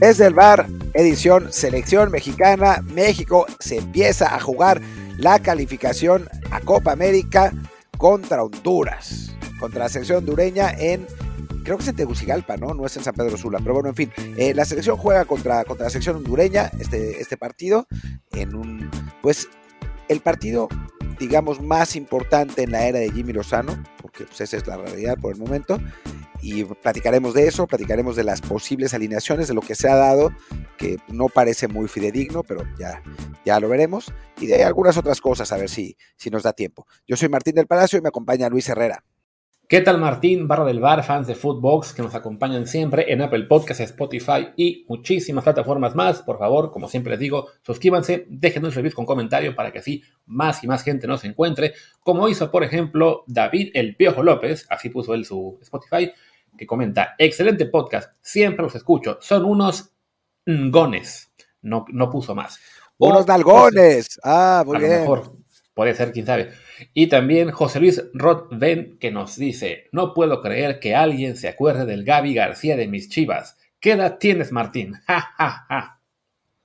Desde el bar, edición Selección Mexicana, México se empieza a jugar la calificación a Copa América contra Honduras, contra la selección hondureña en, creo que es en Tegucigalpa, ¿no? No es en San Pedro Sula, pero bueno, en fin, eh, la selección juega contra, contra la selección hondureña este, este partido en un, pues, el partido digamos, más importante en la era de Jimmy Lozano, porque pues, esa es la realidad por el momento, y platicaremos de eso, platicaremos de las posibles alineaciones, de lo que se ha dado, que no parece muy fidedigno, pero ya, ya lo veremos, y de algunas otras cosas, a ver si, si nos da tiempo. Yo soy Martín del Palacio y me acompaña Luis Herrera. ¿Qué tal Martín, barra del bar, fans de Footbox que nos acompañan siempre en Apple Podcasts, Spotify y muchísimas plataformas más? Por favor, como siempre les digo, suscríbanse, déjenos un review con comentario para que así más y más gente nos encuentre, como hizo por ejemplo David El Piojo López, así puso él su Spotify, que comenta, excelente podcast, siempre los escucho, son unos ngones, no, no puso más. Unos nalgones, ah, muy bien. mejor puede ser, quién sabe. Y también José Luis Rothven que nos dice, no puedo creer que alguien se acuerde del Gaby García de mis chivas. ¿Qué edad tienes, Martín?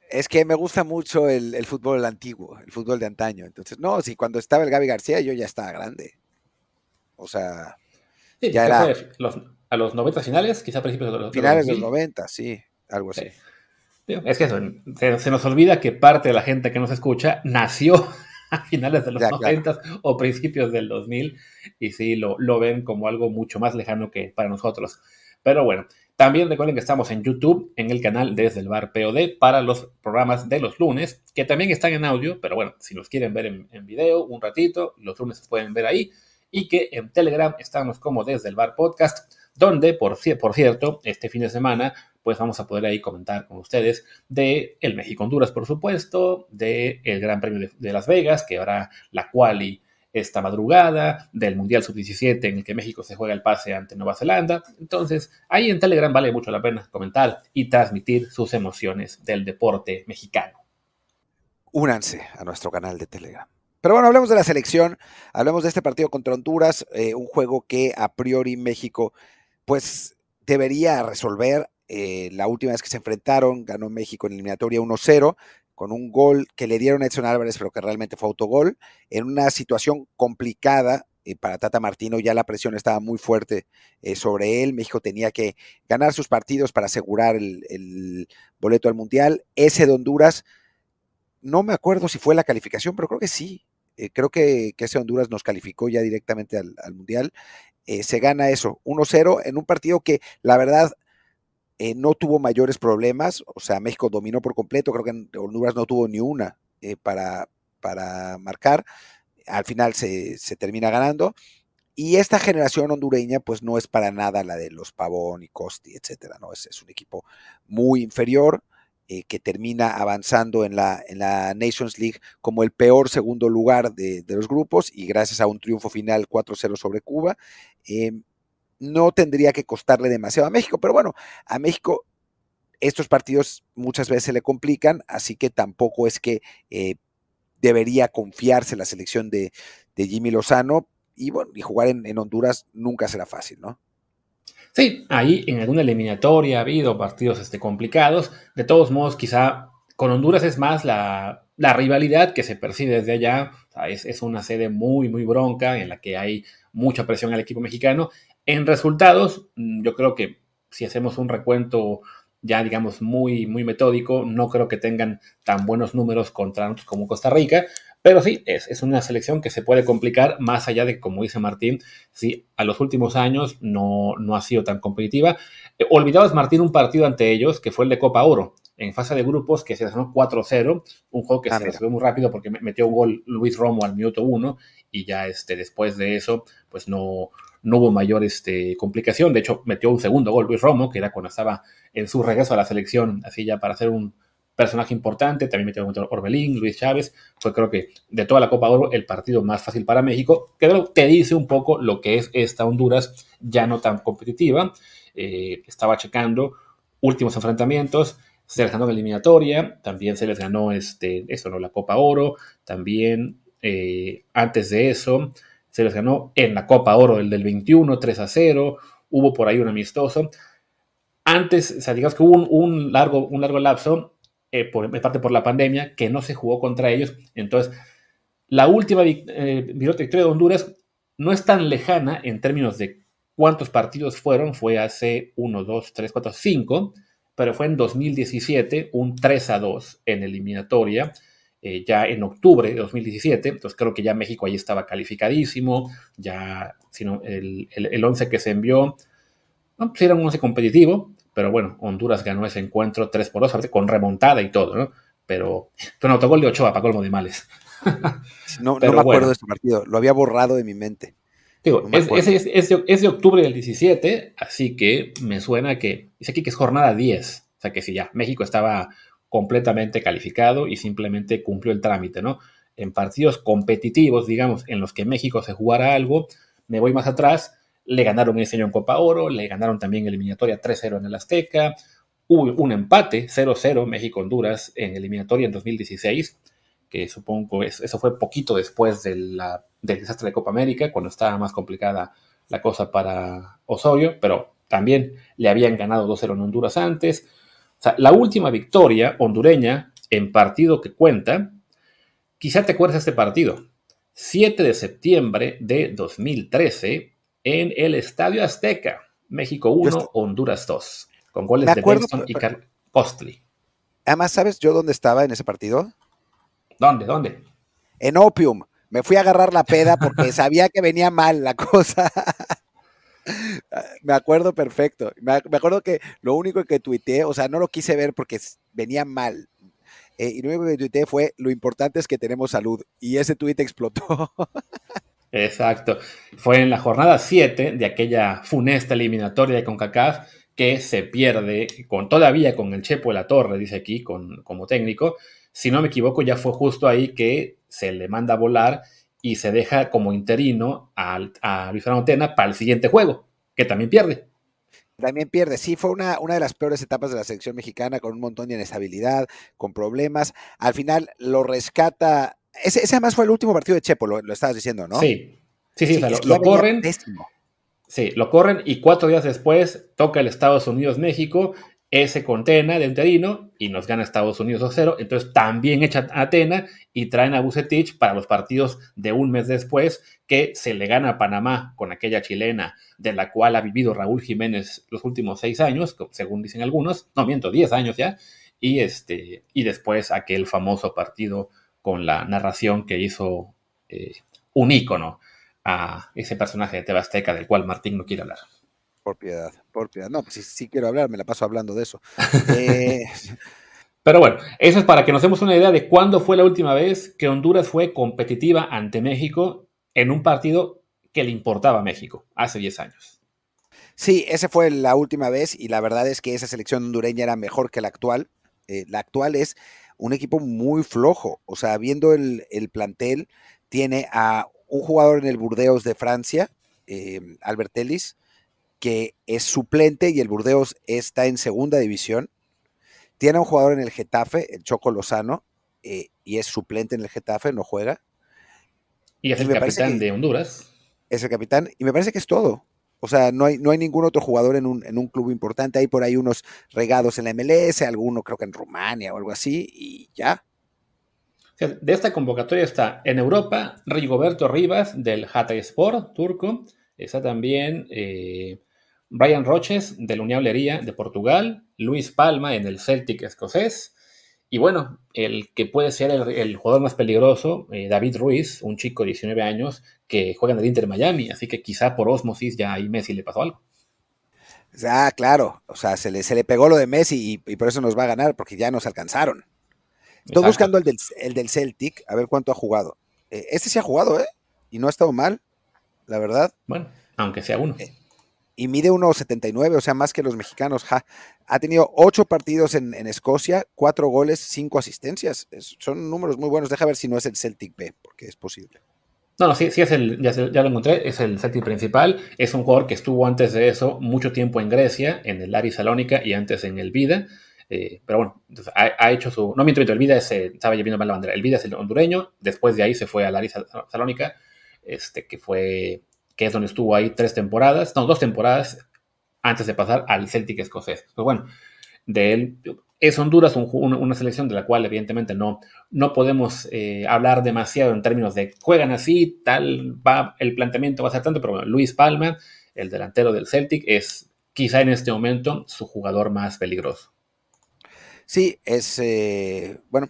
Es que me gusta mucho el, fútbol antiguo, el fútbol de antaño. Entonces, no, si cuando estaba el Gaby García yo ya estaba grande. O sea, ya era... a los 90 finales, quizá a principios de los Finales de los 90, sí, algo así. Es que se, se, nos olvida que parte de la gente que nos escucha nació a finales de los 90 o principios del 2000 y sí lo, lo ven como algo mucho más lejano que para nosotros. Pero bueno, también recuerden que estamos en YouTube, en el canal Desde el Bar POD, para los programas de los lunes, que también están en audio, pero bueno, si los quieren ver en, en video un ratito, los lunes se pueden ver ahí. Y que en Telegram estamos como Desde el Bar Podcast, donde, por, por cierto, este fin de semana pues vamos a poder ahí comentar con ustedes de el México-Honduras, por supuesto, de el Gran Premio de, Las Vegas, que habrá la quali esta madrugada, del Mundial Sub-17 en el que México se juega el pase ante Nueva Zelanda. Entonces, ahí en Telegram vale mucho la pena comentar y transmitir sus emociones del deporte mexicano. Únanse a nuestro canal de Telegram. Pero bueno, hablemos de la selección, hablemos de este partido contra Honduras, eh, un juego que a priori México pues debería resolver eh, la última vez que se enfrentaron, ganó México en eliminatoria 1-0, con un gol que le dieron a Edson Álvarez, pero que realmente fue autogol, en una situación complicada eh, para Tata Martino, ya la presión estaba muy fuerte eh, sobre él, México tenía que ganar sus partidos para asegurar el, boleto al Mundial, ese de Honduras, no me acuerdo si fue la calificación, pero creo que sí, creo que, ese Honduras nos calificó ya directamente al Mundial, se gana eso, 1-0 en un partido que la verdad eh, no tuvo mayores problemas, o sea, México dominó por completo, creo que Honduras no tuvo ni una eh, para, para marcar, al final se, termina ganando. Y esta generación hondureña, pues no es para nada la de los Pavón y Costi, etcétera, ¿no? Es, es un equipo muy inferior eh, que termina avanzando en la, en la Nations League como el peor segundo lugar de, de los grupos y gracias a un triunfo final 4-0 sobre Cuba. Em, no tendría que costarle demasiado a México, pero bueno, a México estos partidos muchas veces se le complican, así que tampoco es que eh, debería confiarse la selección de, Jimmy Lozano y bueno, y jugar en, Honduras nunca será fácil, ¿no? Sí, ahí en alguna eliminatoria ha habido partidos este, complicados. De todos modos, quizá con Honduras es más la, rivalidad que se percibe desde allá. es, es, una sede muy, muy bronca en la que hay mucha presión al equipo mexicano en resultados, mm, yo creo que si hacemos un recuento ya digamos muy, muy metódico, no creo que tengan tan buenos números contra nosotros como Costa Rica, pero sí, es, es, una selección que se puede complicar más allá de, como dice Martín, si a los últimos años no, no ha sido tan competitiva. Eh, olvidabas, Martín, un partido ante ellos, que fue el de Copa Oro, en fase de grupos, que se ganó 4-0, un juego que ah, se resolvió muy rápido porque metió un gol Luis Romo al minuto 1 y ya este, después de eso, pues no, no hubo mayor este, complicación. De hecho, metió un segundo gol Luis Romo, que era cuando estaba en su regreso a la selección, así ya para ser un personaje importante. También metió Orbelín, Luis Chávez. Fue creo que de toda la Copa Oro el partido más fácil para México, que te dice un poco lo que es esta Honduras ya no tan competitiva. Eh, estaba checando últimos enfrentamientos. Se les ganó la eliminatoria, también se les ganó este, eso, ¿no? la Copa Oro, también eh, antes de eso se les ganó en la Copa Oro el del 21, 3 a 0, hubo por ahí un amistoso. antes, o sea, digamos que hubo un, largo, un largo lapso, eh, por, parte por la pandemia, que no se jugó contra ellos. Entonces, la última eh, victoria de Honduras no es tan lejana en términos de cuántos partidos fueron, fue hace 1, 2, 3, 4, 5, pero fue en 2017 un 3 a 2 en eliminatoria, eh, ya en octubre de 2017, entonces creo que ya México ahí estaba calificadísimo, ya sino el, el, 11 que se envió, no, pues era un 11 competitivo, pero bueno, Honduras ganó ese encuentro 3 por 2, con remontada y todo, ¿no? Pero un autogol de Ochoa para colmo de males. no, no me acuerdo de este partido, lo había borrado de mi mente. Digo, es, es, de octubre del 17, así que me suena que, dice aquí que es jornada 10, o sea que si ya, México estaba completamente calificado y simplemente cumplió el trámite, ¿no? En partidos competitivos, digamos, en los que México se jugara algo, me voy más atrás, le ganaron ese año en Copa Oro, le ganaron también eliminatoria 3-0 en el Azteca, hubo un empate 0-0 México-Honduras en eliminatoria en 2016, que supongo eso fue poquito después del desastre de Copa América, cuando estaba más complicada la cosa para Osorio, pero también le habían ganado 2-0 en Honduras antes. O sea, la última victoria hondureña en partido que cuenta, quizá te acuerdas de este partido, 7 de septiembre de 2013, en el Estadio Azteca, México 1, Honduras 2, con goles de Nelson y Carl Costly. Además, ¿sabes yo dónde estaba en ese partido? ¿Dónde? ¿Dónde? En Opium. Me fui a agarrar la peda porque sabía que venía mal la cosa. me acuerdo perfecto. Me, acuerdo que lo único que tuiteé, o sea, no lo quise ver porque venía mal. Eh, y lo único que tuiteé fue, lo importante es que tenemos salud. Y ese tuit explotó. Exacto. Fue en la jornada 7 de aquella funesta eliminatoria de CONCACAF que se pierde con todavía con el Chepo de la Torre, dice aquí, con, como técnico, si no me equivoco, ya fue justo ahí que se le manda a volar y se deja como interino a, a Luis Fernando Tena para el siguiente juego, que también pierde. También pierde, sí, fue una, una de las peores etapas de la selección mexicana, con un montón de inestabilidad, con problemas. Al final lo rescata. Ese, además fue el último partido de Chepo, lo, estabas diciendo, ¿no? Sí, sí, sí, lo, corren. Sí, lo corren y cuatro días después toca el Estados Unidos-México ese contena de interino y nos gana Estados Unidos 2-0. Entonces también echa a Atena y traen a Bucetich para los partidos de un mes después que se le gana a Panamá con aquella chilena de la cual ha vivido Raúl Jiménez los últimos seis años, según dicen algunos, no miento, diez años ya, y, este, y después aquel famoso partido con la narración que hizo eh, un ícono a ese personaje de Tebasteca del cual Martín no quiere hablar. Por piedad, por piedad. No, pues sí, quiero hablar, me la paso hablando de eso. Eh, Pero bueno, eso es para que nos demos una idea de cuándo fue la última vez que Honduras fue competitiva ante México en un partido que le importaba a México, hace 10 años. Sí, esa fue la última vez y la verdad es que esa selección hondureña era mejor que la actual. Eh, la actual es un equipo muy flojo, o sea, viendo el, plantel, tiene a un jugador en el Burdeos de Francia, eh, Albert Ellis, que es suplente y el Burdeos está en segunda división. Tiene un jugador en el Getafe, el Choco Lozano, eh, y es suplente en el Getafe, no juega. Y es el capitán de Honduras. Es el capitán, y me parece que es todo. O sea, no hay, no hay ningún otro jugador en un, en un, club importante. Hay por ahí unos regados en la MLS, alguno creo que en Rumania o algo así, y ya. De esta convocatoria está en Europa Rigoberto Rivas del Hatay Sport turco. Está también eh, Brian Roches de la Unión Lería de Portugal, Luis Palma en el Celtic escocés, y bueno, el que puede ser el, jugador más peligroso, eh, David Ruiz, un chico de 19 años que juega en el Inter Miami, así que quizá por osmosis ya ahí Messi le pasó algo. Ah, claro, o sea, se le, se le pegó lo de Messi y, por eso nos va a ganar, porque ya nos alcanzaron. Estoy buscando el del, el del, Celtic, a ver cuánto ha jugado. Eh, este sí ha jugado, ¿eh? Y no ha estado mal, la verdad. Bueno, aunque sea uno. Eh, y mide 1,79, o sea, más que los mexicanos. Ha tenido ocho partidos en, Escocia, cuatro goles, cinco asistencias. son números muy buenos. Deja ver si no es el Celtic B, porque es posible. No, no, sí, es el, ya, lo encontré, es el Celtic principal. Es un jugador que estuvo antes de eso mucho tiempo en Grecia, en el Ari Salónica y antes en el Vida. Eh, pero bueno, ha, hecho su. No miento, el Vida se estaba llevando mal la bandera. El Vida es el hondureño. Después de ahí se fue al Ari Salónica, este, que fue que es donde estuvo ahí tres temporadas, no, dos temporadas, antes de pasar al Celtic escocés. Pues bueno, de él es Honduras una selección de la cual evidentemente no, no podemos eh, hablar demasiado en términos de juegan así, tal, va, el planteamiento va a ser tanto, pero bueno, Luis Palma, el delantero del Celtic, es quizá en este momento su jugador más peligroso. Sí, es, eh, bueno,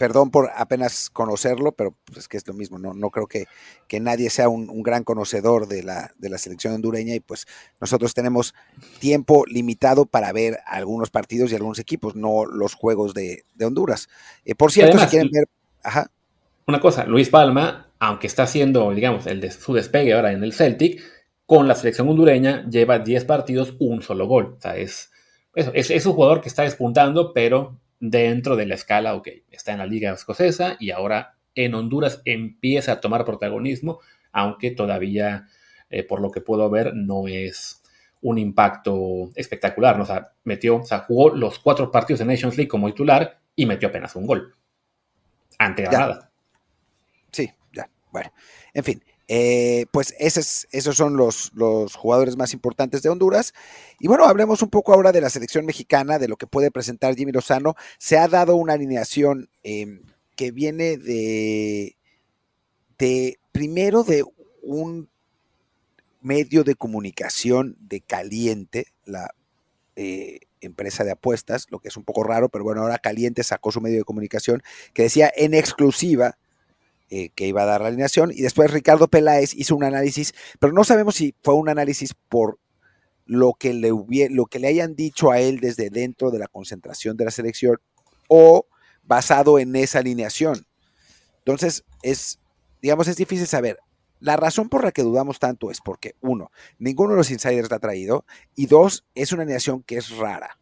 perdón por apenas conocerlo, pero pues, es que es lo mismo, no, no creo que, que nadie sea un, gran conocedor de la, de la, selección hondureña y pues nosotros tenemos tiempo limitado para ver algunos partidos y algunos equipos, no los juegos de, Honduras. Eh, por cierto, si quieren ver... Ajá. Una cosa, Luis Palma, aunque está haciendo, digamos, el de su despegue ahora en el Celtic, con la selección hondureña lleva 10 partidos, un solo gol. O sea, es, es, es un jugador que está despuntando, pero dentro de la escala, ok, está en la liga escocesa y ahora en Honduras empieza a tomar protagonismo, aunque todavía, eh, por lo que puedo ver, no es un impacto espectacular. ¿no? O sea, metió, o sea, jugó los cuatro partidos de Nations League como titular y metió apenas un gol. Ante Granada. Sí, ya. Bueno, en fin. Eh, pues esos son los, los, jugadores más importantes de Honduras. Y bueno, hablemos un poco ahora de la selección mexicana, de lo que puede presentar Jimmy Lozano. Se ha dado una alineación em, que viene de, de, primero de un medio de comunicación de Caliente, la eh, empresa de apuestas, lo que es un poco raro, pero bueno, ahora Caliente sacó su medio de comunicación que decía en exclusiva eh, que iba a dar la alineación. Y después Ricardo Peláez hizo un análisis, pero no sabemos si fue un análisis por lo que le, lo que le hayan dicho a él desde dentro de la concentración de la selección o basado en esa alineación. Entonces, es, digamos, es difícil saber. La razón por la que dudamos tanto es porque, uno, ninguno de los insiders la ha traído, y dos, es una alineación que es rara.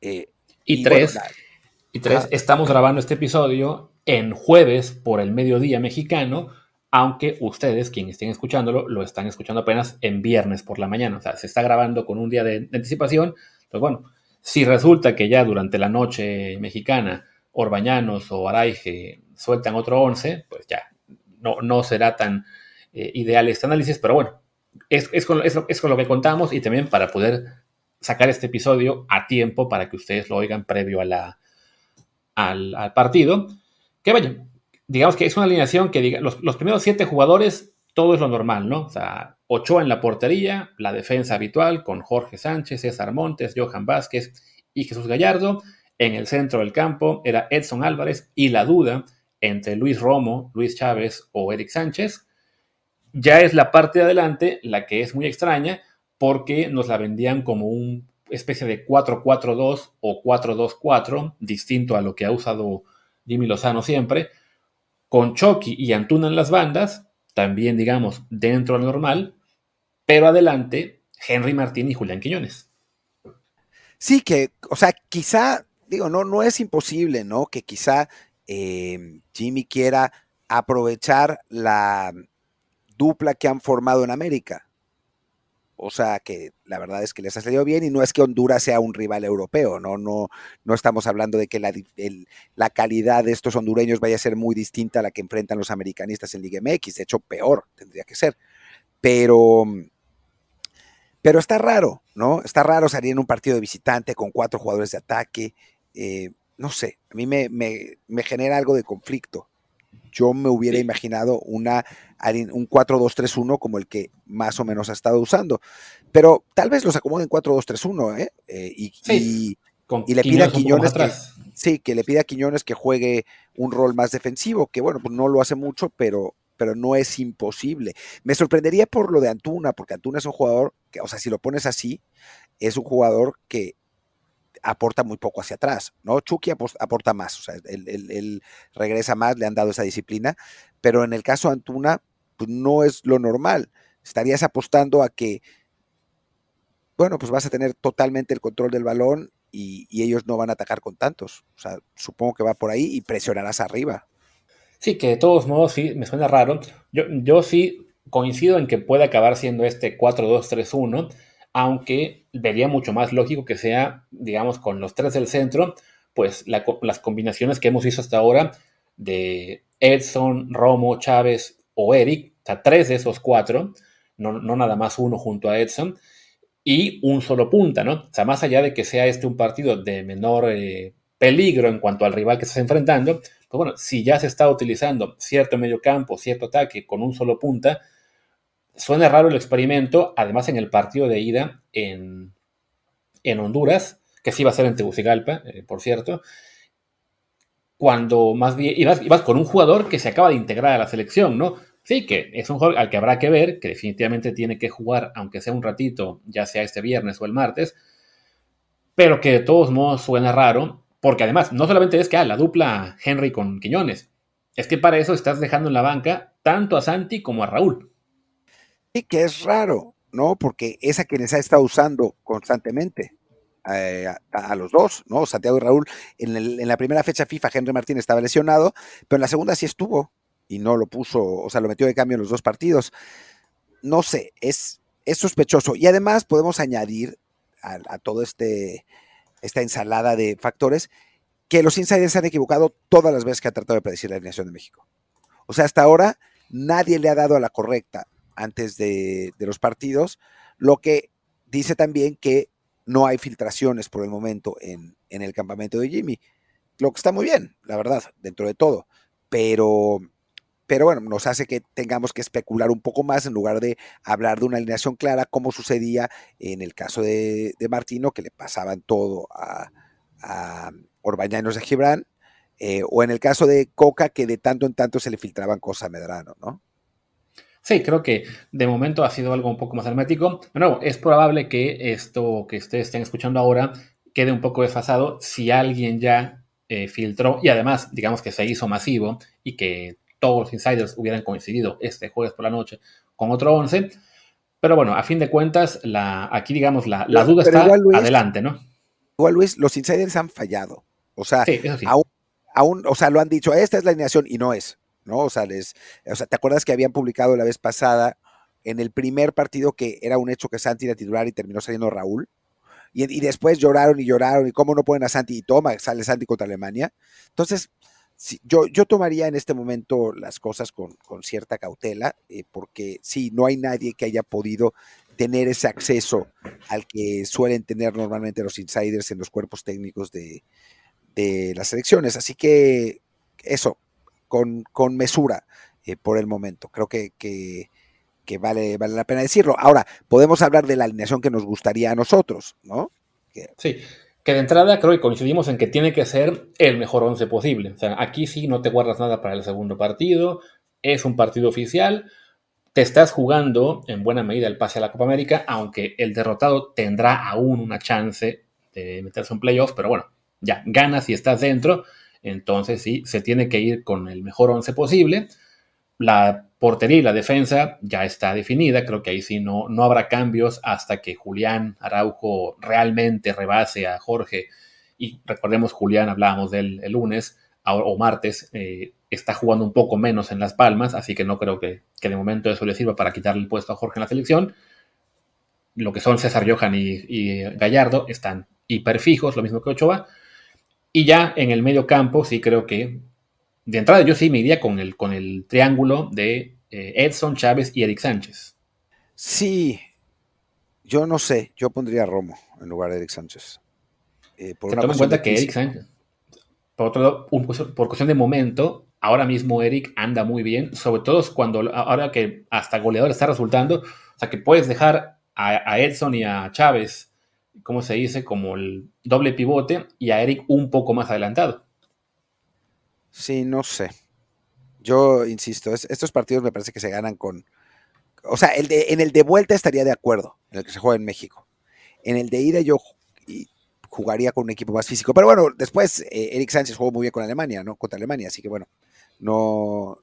Eh, y, tres, y tres estamos grabando este episodio en jueves por el mediodía mexicano, aunque ustedes, quienes estén escuchándolo, lo están escuchando apenas en viernes por la mañana. O sea, se está grabando con un día de, anticipación. Pues bueno, si resulta que ya durante la noche mexicana Orbañanos o Araige sueltan otro 11, pues ya no, no será tan eh, ideal este análisis, pero bueno, es, es, con, lo que contamos y también para poder sacar este episodio a tiempo para que ustedes lo oigan previo a la, al partido. Que vaya, digamos que es una alineación que diga, los, primeros siete jugadores, todo es lo normal, ¿no? O sea, Ochoa en la portería, la defensa habitual con Jorge Sánchez, César Montes, Johan Vázquez y Jesús Gallardo. En el centro del campo era Edson Álvarez y la duda entre Luis Romo, Luis Chávez o Eric Sánchez. Ya es la parte de adelante la que es muy extraña porque nos la vendían como una especie de 4-4-2 o 4-2-4, distinto a lo que ha usado Jimmy Lozano siempre, con Chucky y Antuna en las bandas, también digamos dentro del normal, pero adelante Henry Martín y Julián Quiñones. Sí, que, o sea, quizá, digo, no, no es imposible, ¿no? Que quizá eh, Jimmy quiera aprovechar la dupla que han formado en América. O sea que la verdad es que les ha salido bien y no es que Honduras sea un rival europeo, no, no, no estamos hablando de que la, la, calidad de estos hondureños vaya a ser muy distinta a la que enfrentan los americanistas en Liga MX, de hecho peor tendría que ser. Pero, pero está raro, ¿no? Está raro salir en un partido de visitante con cuatro jugadores de ataque. Eh, no sé, a mí me, me genera algo de conflicto yo me hubiera imaginado una, un 4-2-3-1 como el que más o menos ha estado usando. Pero tal vez los acomoden 4-2-3-1, ¿eh? eh y, y, le pida a Quiñones que, sí, que le pida a Quiñones que juegue un rol más defensivo, que bueno, pues no lo hace mucho, pero, pero no es imposible. Me sorprendería por lo de Antuna, porque Antuna es un jugador que, o sea, si lo pones así, es un jugador que aporta muy poco hacia atrás, ¿no? Chucky aporta más, o sea, él, regresa más, le han dado esa disciplina, pero en el caso de Antuna, pues no es lo normal. Estarías apostando a que, bueno, pues vas a tener totalmente el control del balón y, ellos no van a atacar con tantos. O sea, supongo que va por ahí y presionarás arriba. Sí, que de todos modos sí, me suena raro. Yo, yo sí coincido en que puede acabar siendo este 4-2-3-1 aunque vería mucho más lógico que sea, digamos, con los tres del centro, pues las combinaciones que hemos visto hasta ahora de Edson, Romo, Chávez o Eric, o sea, tres de esos cuatro, no, nada más uno junto a Edson, y un solo punta, ¿no? O sea, más allá de que sea este un partido de menor eh, peligro en cuanto al rival que estás enfrentando, pues bueno, si ya se está utilizando cierto medio campo, cierto ataque con un solo punta, suena raro el experimento, además en el partido de ida en, en Honduras, que sí va a ser en Tegucigalpa, eh, por cierto, cuando más bien ibas, con un jugador que se acaba de integrar a la selección, ¿no? Sí, que es un jugador al que habrá que ver, que definitivamente tiene que jugar, aunque sea un ratito, ya sea este viernes o el martes, pero que de todos modos suena raro, porque además no solamente es que ah, la dupla Henry con Quiñones, es que para eso estás dejando en la banca tanto a Santi como a Raúl. Sí, que es raro, ¿no? Porque es a quienes ha estado usando constantemente. Eh, a, los dos, ¿no? Santiago y Raúl. En, la primera fecha FIFA, Henry Martín estaba lesionado, pero en la segunda sí estuvo y no lo puso, o sea, lo metió de cambio en los dos partidos. No sé, es, es sospechoso. Y además podemos añadir a, todo este esta ensalada de factores que los insiders se han equivocado todas las veces que han tratado de predecir la alineación de México. O sea, hasta ahora nadie le ha dado a la correcta antes de, los partidos, lo que dice también que no hay filtraciones por el momento en, en, el campamento de Jimmy, lo que está muy bien, la verdad, dentro de todo, pero, pero bueno, nos hace que tengamos que especular un poco más en lugar de hablar de una alineación clara, como sucedía en el caso de, de Martino, que le pasaban todo a, a Orbañanos de Gibran, eh, o en el caso de Coca, que de tanto en tanto se le filtraban cosas a Medrano, ¿no? Sí, creo que de momento ha sido algo un poco más hermético. Bueno, es probable que esto que ustedes estén escuchando ahora quede un poco desfasado si alguien ya eh, filtró y además, digamos que se hizo masivo y que todos los insiders hubieran coincidido este jueves por la noche con otro 11. Pero bueno, a fin de cuentas, la, aquí digamos la, la duda está Luis, adelante, ¿no? Igual Luis, los insiders han fallado. O sea, sí, sí. aún, aún, o sea, lo han dicho, esta es la alineación y no es. ¿No? O sea, les, o sea, ¿te acuerdas que habían publicado la vez pasada en el primer partido que era un hecho que Santi era titular y terminó saliendo Raúl? Y, y, después lloraron y lloraron y cómo no ponen a Santi y toma, sale Santi contra Alemania. Entonces, yo, yo tomaría en este momento las cosas con, con cierta cautela, eh, porque sí, no hay nadie que haya podido tener ese acceso al que suelen tener normalmente los insiders en los cuerpos técnicos de, de las elecciones. Así que eso, con, con mesura eh, por el momento. Creo que, que, vale, vale la pena decirlo. Ahora, podemos hablar de la alineación que nos gustaría a nosotros, ¿no? Sí, que de entrada creo que coincidimos en que tiene que ser el mejor once posible. O sea, aquí sí no te guardas nada para el segundo partido, es un partido oficial, te estás jugando en buena medida el pase a la Copa América, aunque el derrotado tendrá aún una chance de meterse en playoffs, pero bueno, ya ganas y estás dentro entonces sí, se tiene que ir con el mejor once posible. La portería y la defensa ya está definida, creo que ahí sí no, no habrá cambios hasta que Julián Araujo realmente rebase a Jorge. Y recordemos, Julián, hablábamos del el lunes o martes, eh, está jugando un poco menos en Las Palmas, así que no creo que, que, de momento eso le sirva para quitarle el puesto a Jorge en la selección. Lo que son César Johan y, y Gallardo están hiperfijos, lo mismo que Ochoa. Y ya en el medio campo, sí creo que de entrada yo sí me iría con el, con el triángulo de eh, Edson, Chávez y Eric Sánchez. Sí, yo no sé, yo pondría a Romo en lugar de Eric Sánchez. Eh, por Se toma en cuenta que Eric Sánchez, por otro lado, un, por cuestión de momento, ahora mismo Eric anda muy bien, sobre todo cuando ahora que hasta goleador está resultando, o sea que puedes dejar a, a Edson y a Chávez ¿cómo se dice? Como el doble pivote y a Eric un poco más adelantado. Sí, no sé. Yo insisto, es, estos partidos me parece que se ganan con. O sea, el de, en el de vuelta estaría de acuerdo, en el que se juega en México. En el de ida yo jugaría con un equipo más físico. Pero bueno, después eh, Eric Sánchez jugó muy bien con Alemania, ¿no? Contra Alemania, así que bueno, no,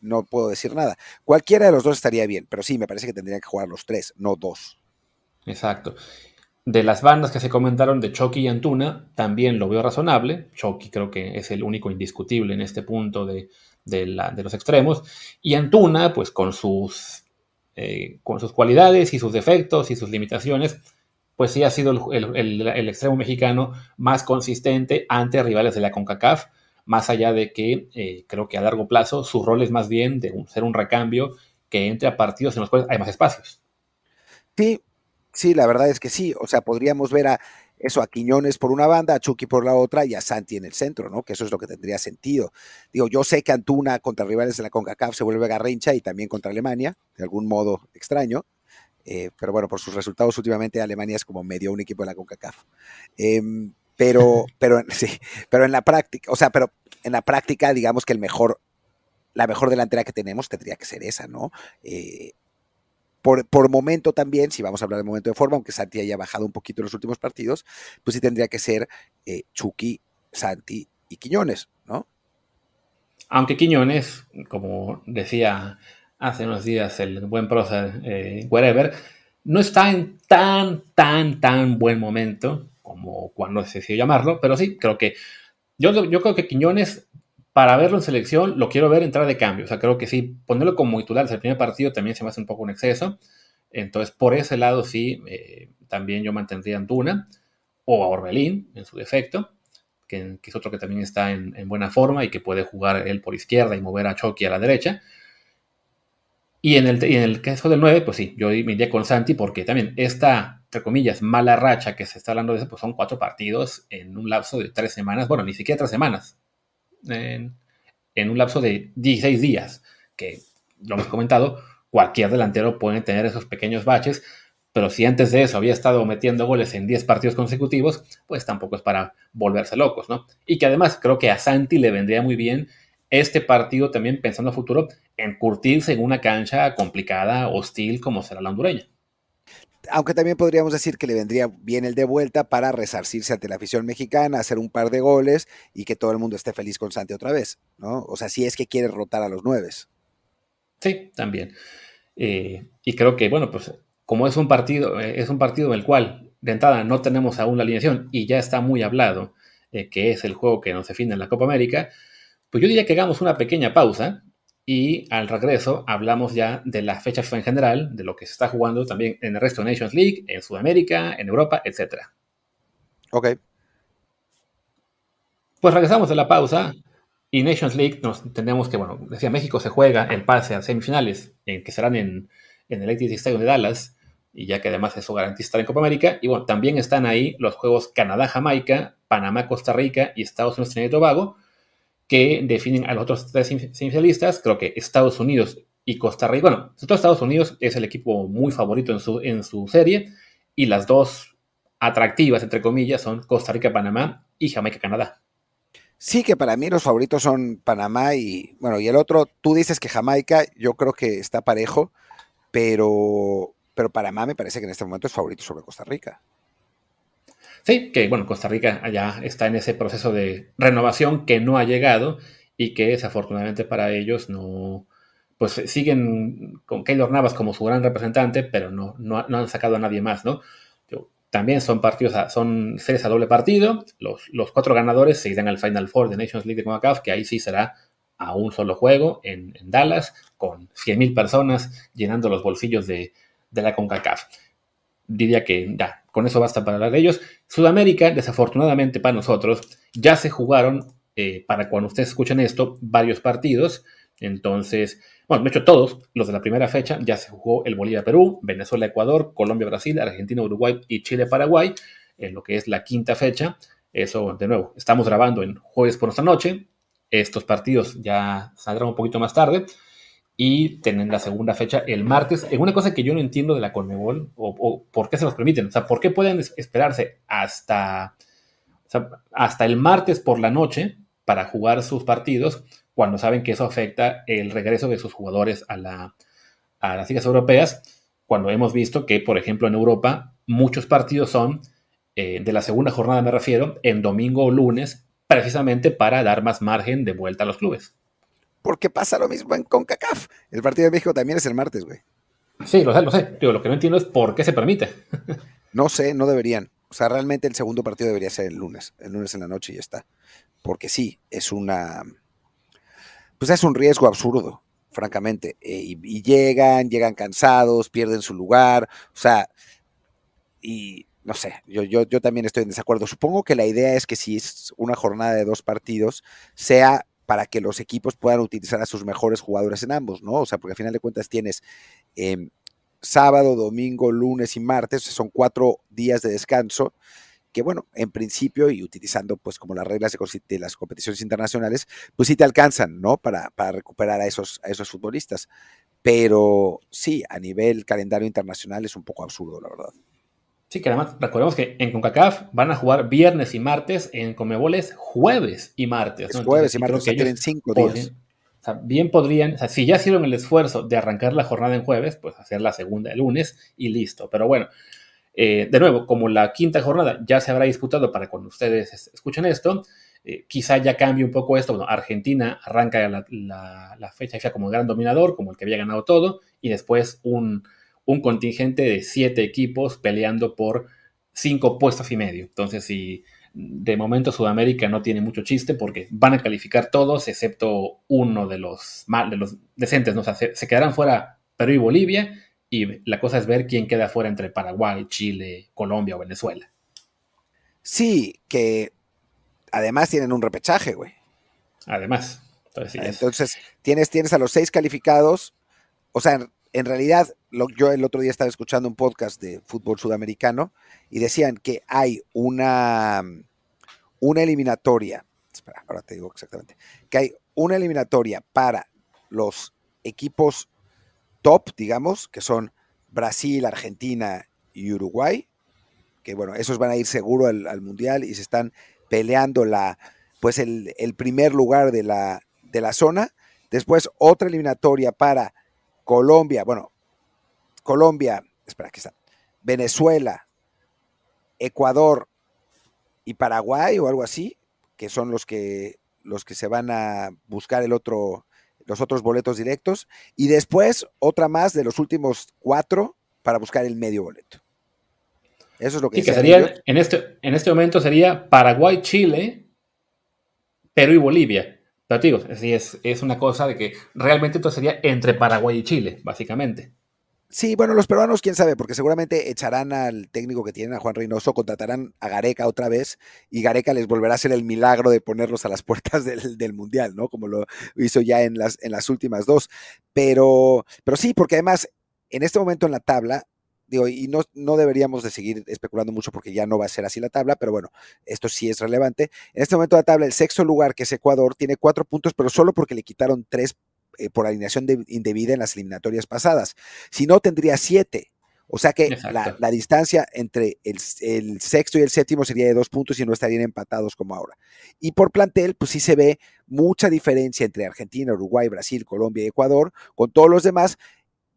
no puedo decir nada. Cualquiera de los dos estaría bien, pero sí, me parece que tendrían que jugar los tres, no dos. Exacto. De las bandas que se comentaron de Chucky y Antuna, también lo veo razonable. Chucky creo que es el único indiscutible en este punto de, de, la, de los extremos. Y Antuna, pues con sus, eh, con sus cualidades y sus defectos y sus limitaciones, pues sí ha sido el, el, extremo mexicano más consistente ante rivales de la CONCACAF, más allá de que eh, creo que a largo plazo su rol es más bien de ser un recambio que entre a partidos en los cuales hay más espacios. Sí, Sí, la verdad es que sí. O sea, podríamos ver a eso, a Quiñones por una banda, a Chucky por la otra y a Santi en el centro, ¿no? Que eso es lo que tendría sentido. Digo, yo sé que Antuna contra rivales de la CONCACAF se vuelve garrincha y también contra Alemania, de algún modo extraño. Eh, pero bueno, por sus resultados últimamente Alemania es como medio un equipo de la CONCACAF. Em, pero, pero, sí, pero en la práctica, o sea, pero en la práctica, digamos que el mejor, la mejor delantera que tenemos tendría que ser esa, ¿no? Eh, por, momento también, si vamos a hablar de momento de forma, aunque Santi haya bajado un poquito en los últimos partidos, pues sí tendría que ser eh, Chucky, Santi y Quiñones, ¿no? Aunque Quiñones, como decía hace unos días el buen prócer eh, Wherever, no está en tan, tan, tan buen momento como cuando se decidió llamarlo, pero sí, creo que yo, yo creo que Quiñones para verlo en selección, lo quiero ver entrar de cambio. O sea, creo que sí, ponerlo como titular el primer partido también se me hace un poco un exceso. Entonces, por ese lado, sí, eh, también yo mantendría a Antuna o a Orbelín en su defecto, que, es otro que también está en, buena forma y que puede jugar él por izquierda y mover a Chucky a la derecha. Y en el, en el caso del 9, pues sí, yo me iría con Santi porque también esta, entre comillas, mala racha que se está hablando de eso, pues son cuatro partidos en un lapso de tres semanas, bueno, ni siquiera tres semanas, en, un lapso de 16 días, que lo hemos comentado, cualquier delantero puede tener esos pequeños baches, pero si antes de eso había estado metiendo goles en 10 partidos consecutivos, pues tampoco es para volverse locos, ¿no? Y que además creo que a Santi le vendría muy bien este partido también pensando a futuro en curtirse en una cancha complicada, hostil como será la hondureña aunque también podríamos decir que le vendría bien el de vuelta para resarcirse ante la afición mexicana, hacer un par de goles y que todo el mundo esté feliz con Santi otra vez, ¿no? O sea, si es que quiere rotar a los nueves. Sí, también. Eh, y creo que, bueno, pues como es un partido, eh, es un partido en el cual de entrada no tenemos aún la alineación y ya está muy hablado eh, que es el juego que nos define en la Copa América, pues yo diría que hagamos una pequeña pausa y al regreso hablamos ya de la fecha en general, de lo que se está jugando también en el resto de Nations League, en Sudamérica, en Europa, etc. Ok. Pues regresamos de la pausa y Nations League nos entendemos que, bueno, decía México se juega el pase a semifinales, en, que serán en, en el AT&T Stadium de Dallas, y ya que además eso garantiza estar en Copa América. Y bueno, también están ahí los juegos Canadá-Jamaica, Panamá-Costa Rica y Estados Unidos-Trinidad y Tobago, que definen a los otros tres semifinalistas. Creo que Estados Unidos y Costa Rica. Bueno, Estados Unidos es el equipo muy favorito en su, en su serie y las dos atractivas, entre comillas, son Costa Rica-Panamá y Jamaica-Canadá. Sí, que para mí los favoritos son Panamá y, bueno, y el otro, tú dices que Jamaica, yo creo que está parejo, pero, pero Panamá me parece que en este momento es favorito sobre Costa Rica. Sí, que bueno, Costa Rica ya está en ese proceso de renovación que no ha llegado y que desafortunadamente para ellos no, pues siguen con Keylor Navas como su gran representante, pero no, no, han sacado a nadie más, ¿no? También son partidos, son series a doble partido, los, los cuatro ganadores se irán al Final Four de Nations League de CONCACAF, que ahí sí será a un solo juego en, Dallas, con 100.000 personas llenando los bolsillos de, de la CONCACAF diría que ya, con eso basta para hablar de ellos. Sudamérica, desafortunadamente para nosotros, ya se jugaron, eh, para cuando ustedes escuchen esto, varios partidos. Entonces, bueno, de hecho todos, los de la primera fecha, ya se jugó el Bolivia-Perú, Venezuela-Ecuador, Colombia-Brasil, Argentina-Uruguay y Chile-Paraguay, en lo que es la quinta fecha. Eso, de nuevo, estamos grabando en jueves por nuestra noche. Estos partidos ya saldrán un poquito más tarde y tienen la segunda fecha el martes. En una cosa que yo no entiendo de la Conmebol, o, por qué se los permiten, o sea, por qué pueden esperarse hasta, hasta el martes por la noche para jugar sus partidos cuando saben que eso afecta el regreso de sus jugadores a, la, las ligas europeas, cuando hemos visto que, por ejemplo, en Europa muchos partidos son, eh, de la segunda jornada me refiero, en domingo o lunes, precisamente para dar más margen de vuelta a los clubes porque pasa lo mismo en CONCACAF. El partido de México también es el martes, güey. Sí, lo sé, lo sé. lo que no entiendo es por qué se permite. no sé, no deberían. O sea, realmente el segundo partido debería ser el lunes, el lunes en la noche y ya está. Porque sí, es una. Pues es un riesgo absurdo, francamente. Eh, y, llegan, llegan cansados, pierden su lugar. O sea, y no sé, yo, yo, yo también estoy en desacuerdo. Supongo que la idea es que si es una jornada de dos partidos, sea para que los equipos puedan utilizar a sus mejores jugadores en ambos, ¿no? O sea, porque al final de cuentas tienes em, sábado, domingo, lunes y martes, son cuatro días de descanso que bueno, en principio y utilizando pues como las reglas de, las competiciones internacionales, pues sí te alcanzan, ¿no? Para, para recuperar a esos, a esos futbolistas. Pero sí, a nivel calendario internacional es un poco absurdo, la verdad. Sí, que además recordemos que en CONCACAF van a jugar viernes y martes, en Comebol es jueves y martes. Es jueves y martes, que tienen cinco días. O sea, bien podrían, o sea, si ya hicieron el esfuerzo de arrancar la jornada en jueves, pues hacer la segunda el lunes y listo. Pero bueno, eh, de nuevo, como la quinta jornada ya se habrá disputado para cuando ustedes escuchen esto, eh, quizá ya cambie un poco esto. Bueno, Argentina arranca la, la, fecha ya como gran dominador, como el que había ganado todo, y después un, un contingente de siete equipos peleando por cinco puestos y medio. Entonces, si de momento Sudamérica no tiene mucho chiste porque van a calificar todos excepto uno de los, de los decentes, ¿no? se, quedarán fuera Perú y Bolivia y la cosa es ver quién queda fuera entre Paraguay, Chile, Colombia o Venezuela. Sí, que además tienen un repechaje, güey. Además. Entonces, tienes, tienes a los seis calificados. O sea, en realidad, yo el otro día estaba escuchando un podcast de fútbol sudamericano y decían que hay una, una eliminatoria, espera, ahora te digo exactamente, que hay una eliminatoria para los equipos top, digamos, que son Brasil, Argentina y Uruguay, que bueno, esos van a ir seguro al, Mundial y se están peleando la, pues el, el primer lugar de la, de la zona. Después otra eliminatoria para Colombia, bueno, Colombia, espera, aquí está, Venezuela, Ecuador y Paraguay o algo así, que son los que los que se van a buscar el otro, los otros boletos directos, y después otra más de los últimos cuatro para buscar el medio boleto. Eso es lo que, sí, que sería, en este, en este momento sería Paraguay, Chile, Perú y Bolivia. Pero es, es una cosa de que realmente esto sería entre Paraguay y Chile, básicamente. Sí, bueno, los peruanos, quién sabe, porque seguramente echarán al técnico que tienen, a Juan Reynoso, contratarán a Gareca otra vez y Gareca les volverá a hacer el milagro de ponerlos a las puertas del, Mundial, ¿no? Como lo hizo ya en las, en las últimas dos. Pero, pero sí, porque además, en este momento en la tabla, digo, y no, no deberíamos de seguir especulando mucho porque ya no va a ser así la tabla, pero bueno, esto sí es relevante. En este momento la tabla, el sexto lugar, que es Ecuador, tiene cuatro puntos, pero solo porque le quitaron tres eh, por alineación indebida en las eliminatorias pasadas. Si no, tendría siete. O sea que la, distancia entre el, sexto y el séptimo sería de dos puntos y no estarían empatados como ahora. Y por plantel, pues sí se ve mucha diferencia entre Argentina, Uruguay, Brasil, Colombia y Ecuador, con todos los demás.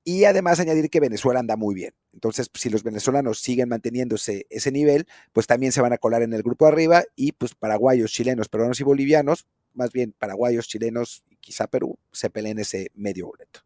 Y además añadir que Venezuela anda muy bien. Entonces, si los venezolanos siguen manteniéndose ese nivel, pues también se van a colar en el grupo de arriba y pues paraguayos, chilenos, peruanos y bolivianos, más bien paraguayos, chilenos quizá Perú se peleen ese medio boleto.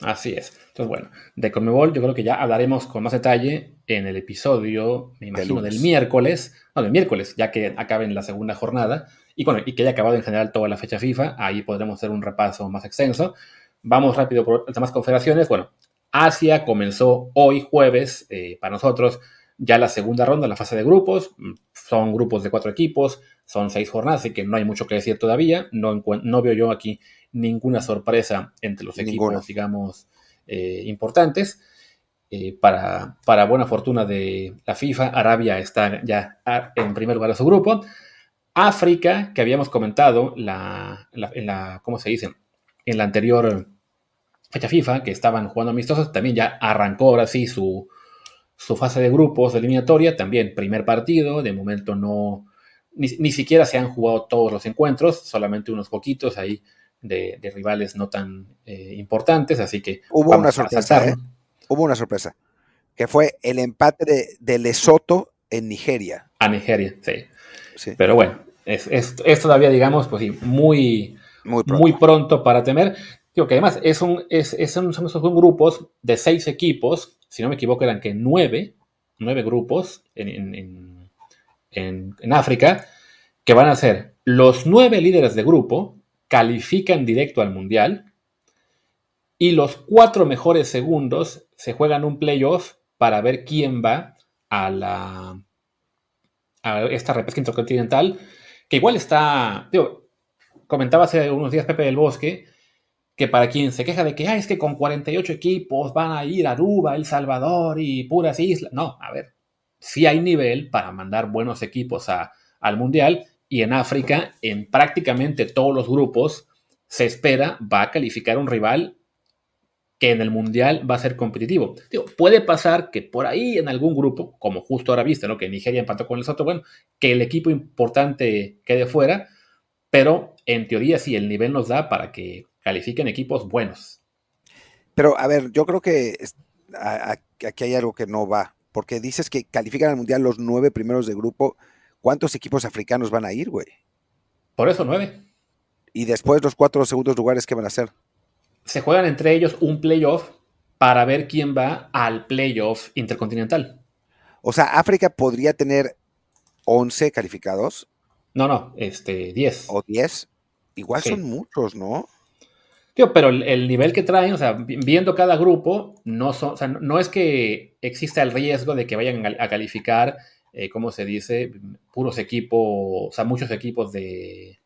Así es. Entonces, bueno, de Conmebol yo creo que ya hablaremos con más detalle en el episodio, me imagino, del miércoles, no, del miércoles, ya que acabe en la segunda jornada, y bueno, y que haya acabado en general toda la fecha FIFA, ahí podremos hacer un repaso más extenso. Vamos rápido por las demás confederaciones. Bueno, Asia comenzó hoy jueves eh, para nosotros ya la segunda ronda, la fase de grupos. Son grupos de cuatro equipos, son seis jornadas, así que no hay mucho que decir todavía. No, no veo yo aquí ninguna sorpresa entre los equipos, digamos, eh, importantes. Eh, para, para, buena fortuna de la FIFA, Arabia está ya en primer lugar de su grupo. África, que habíamos comentado la, en la, ¿cómo se dice? En la anterior fecha FIFA, que estaban jugando amistosos, también ya arrancó ahora sí su, su fase de grupos de eliminatoria, también primer partido, de momento no, ni, siquiera se han jugado todos los encuentros, solamente unos poquitos ahí de, rivales no tan eh, importantes, así que... Hubo una sorpresa, ¿eh? hubo una sorpresa, que fue el empate de, Lesoto en Nigeria. A Nigeria, sí. Pero bueno, es, es, todavía, digamos, pues sí, muy, muy pronto. para temer. Digo que además es un, es, son, son grupos de seis equipos, si no me equivoco eran que nueve, nueve grupos en en, África, que van a ser los nueve líderes de grupo califican directo al Mundial y los cuatro mejores segundos se juegan un playoff para ver quién va a la a esta repesca intercontinental, que igual está, digo, comentaba hace unos días Pepe del Bosque, que para quien se queja de que es que con 48 equipos van a ir Aruba, El Salvador y puras islas. No, a ver, sí hay nivel para mandar buenos equipos a, al Mundial y en África, en prácticamente todos los grupos, se espera va a calificar un rival que en el Mundial va a ser competitivo. puede pasar que por ahí en algún grupo, como justo ahora viste, ¿no? que Nigeria empató con el Soto, bueno, que el equipo importante quede fuera, pero en teoría sí, el nivel nos da para que califiquen equipos buenos. Pero a ver, yo creo que aquí hay algo que no va, porque dices que califican al Mundial los nueve primeros de grupo. ¿Cuántos equipos africanos van a ir, güey? Por eso nueve. Y después los cuatro segundos lugares, ¿qué van a hacer? Se juegan entre ellos un playoff para ver quién va al playoff intercontinental. O sea, África podría tener 11 calificados. No, no, este, 10. O 10. Igual son muchos, ¿no? Tío, pero el, nivel que traen, o sea, viendo cada grupo, no, son, o sea, no es que exista el riesgo de que vayan a calificar, eh, ¿cómo se dice? Puros equipos, o sea, muchos equipos de,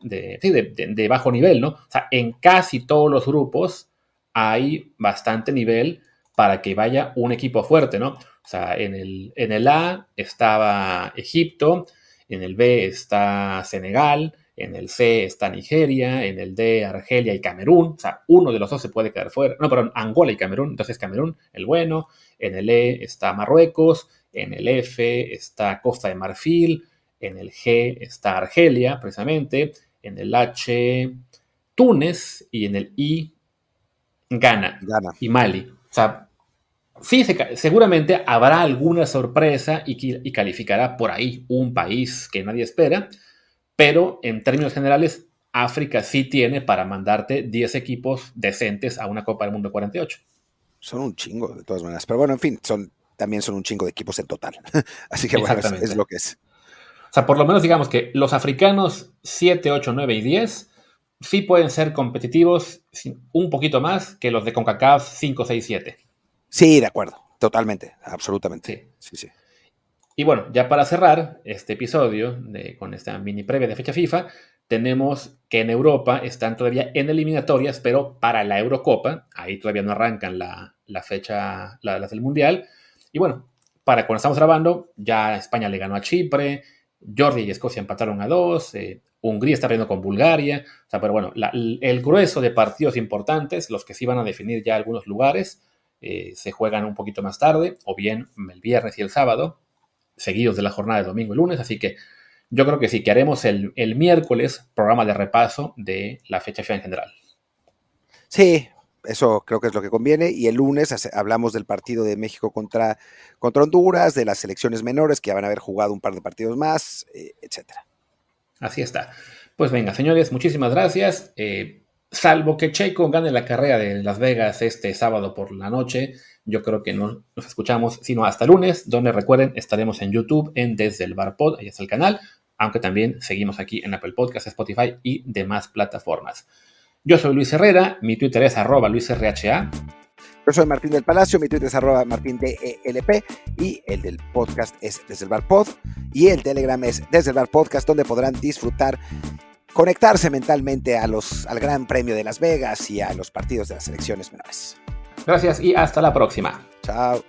de, bajo nivel, ¿no? O sea, en casi todos los grupos hay bastante nivel para que vaya un equipo fuerte, ¿no? O sea, en el, en el A estaba Egipto, en el B está Senegal, en el C está Nigeria, en el D Argelia y Camerún, o sea, uno de los dos se puede quedar fuera, no, perdón, Angola y Camerún, entonces Camerún, el bueno, en el E está Marruecos, en el F está Costa de Marfil, en el G está Argelia, precisamente, en el H Túnez. Y en el I Ghana, y Mali. O sea, sí, seguramente habrá alguna sorpresa y, y calificará por ahí un país que nadie espera, pero en términos generales, África sí tiene para mandarte 10 equipos decentes a una Copa del Mundo 48. Son un chingo, de todas maneras. Pero bueno, en fin, son, también son un chingo de equipos en total. Así que bueno, es, lo que es. O sea, por lo menos digamos que los africanos 7, 8, 9 y 10 sí pueden ser competitivos un poquito más que los de CONCACAF 5, 6, 7. Sí, de acuerdo, totalmente, absolutamente. Sí, sí. sí. Y bueno, ya para cerrar este episodio con esta mini previa de fecha FIFA, tenemos que en Europa están todavía en eliminatorias, pero para la Eurocopa, ahí todavía no arrancan la, fecha, las del Mundial. Y bueno, para cuando estamos grabando, ya España le ganó a Chipre, Georgia y Escocia empataron a dos, eh, Hungría está perdiendo con Bulgaria, o sea, pero bueno, el grueso de partidos importantes, los que sí van a definir ya algunos lugares, eh, se juegan un poquito más tarde, o bien el viernes y el sábado, seguidos de la jornada de domingo y lunes, así que yo creo que sí, que haremos el, miércoles programa de repaso de la fecha en general. Sí, eso creo que es lo que conviene. Y el lunes hablamos del partido de México contra, contra Honduras, de las selecciones menores que van a haber jugado un par de partidos más, eh, etcétera. Así está. Pues venga, señores, muchísimas gracias. Eh, salvo que Checo gane la carrera de Las Vegas este sábado por la noche, yo creo que no nos escuchamos sino hasta lunes, donde recuerden, estaremos en YouTube, en Desde el Bar Pod, ahí está el canal, aunque también seguimos aquí en Apple Podcasts, Spotify y demás plataformas. Yo soy Luis Herrera, mi Twitter es arroba luisrha. Yo soy Martín del Palacio, mi Twitter es arroba martindelp y el del podcast es Desde el Bar Pod y el Telegram es Desde el Bar Podcast, donde podrán disfrutar conectarse mentalmente a los, al Gran Premio de Las Vegas y a los partidos de las selecciones menores. Gracias y hasta la próxima. Chao.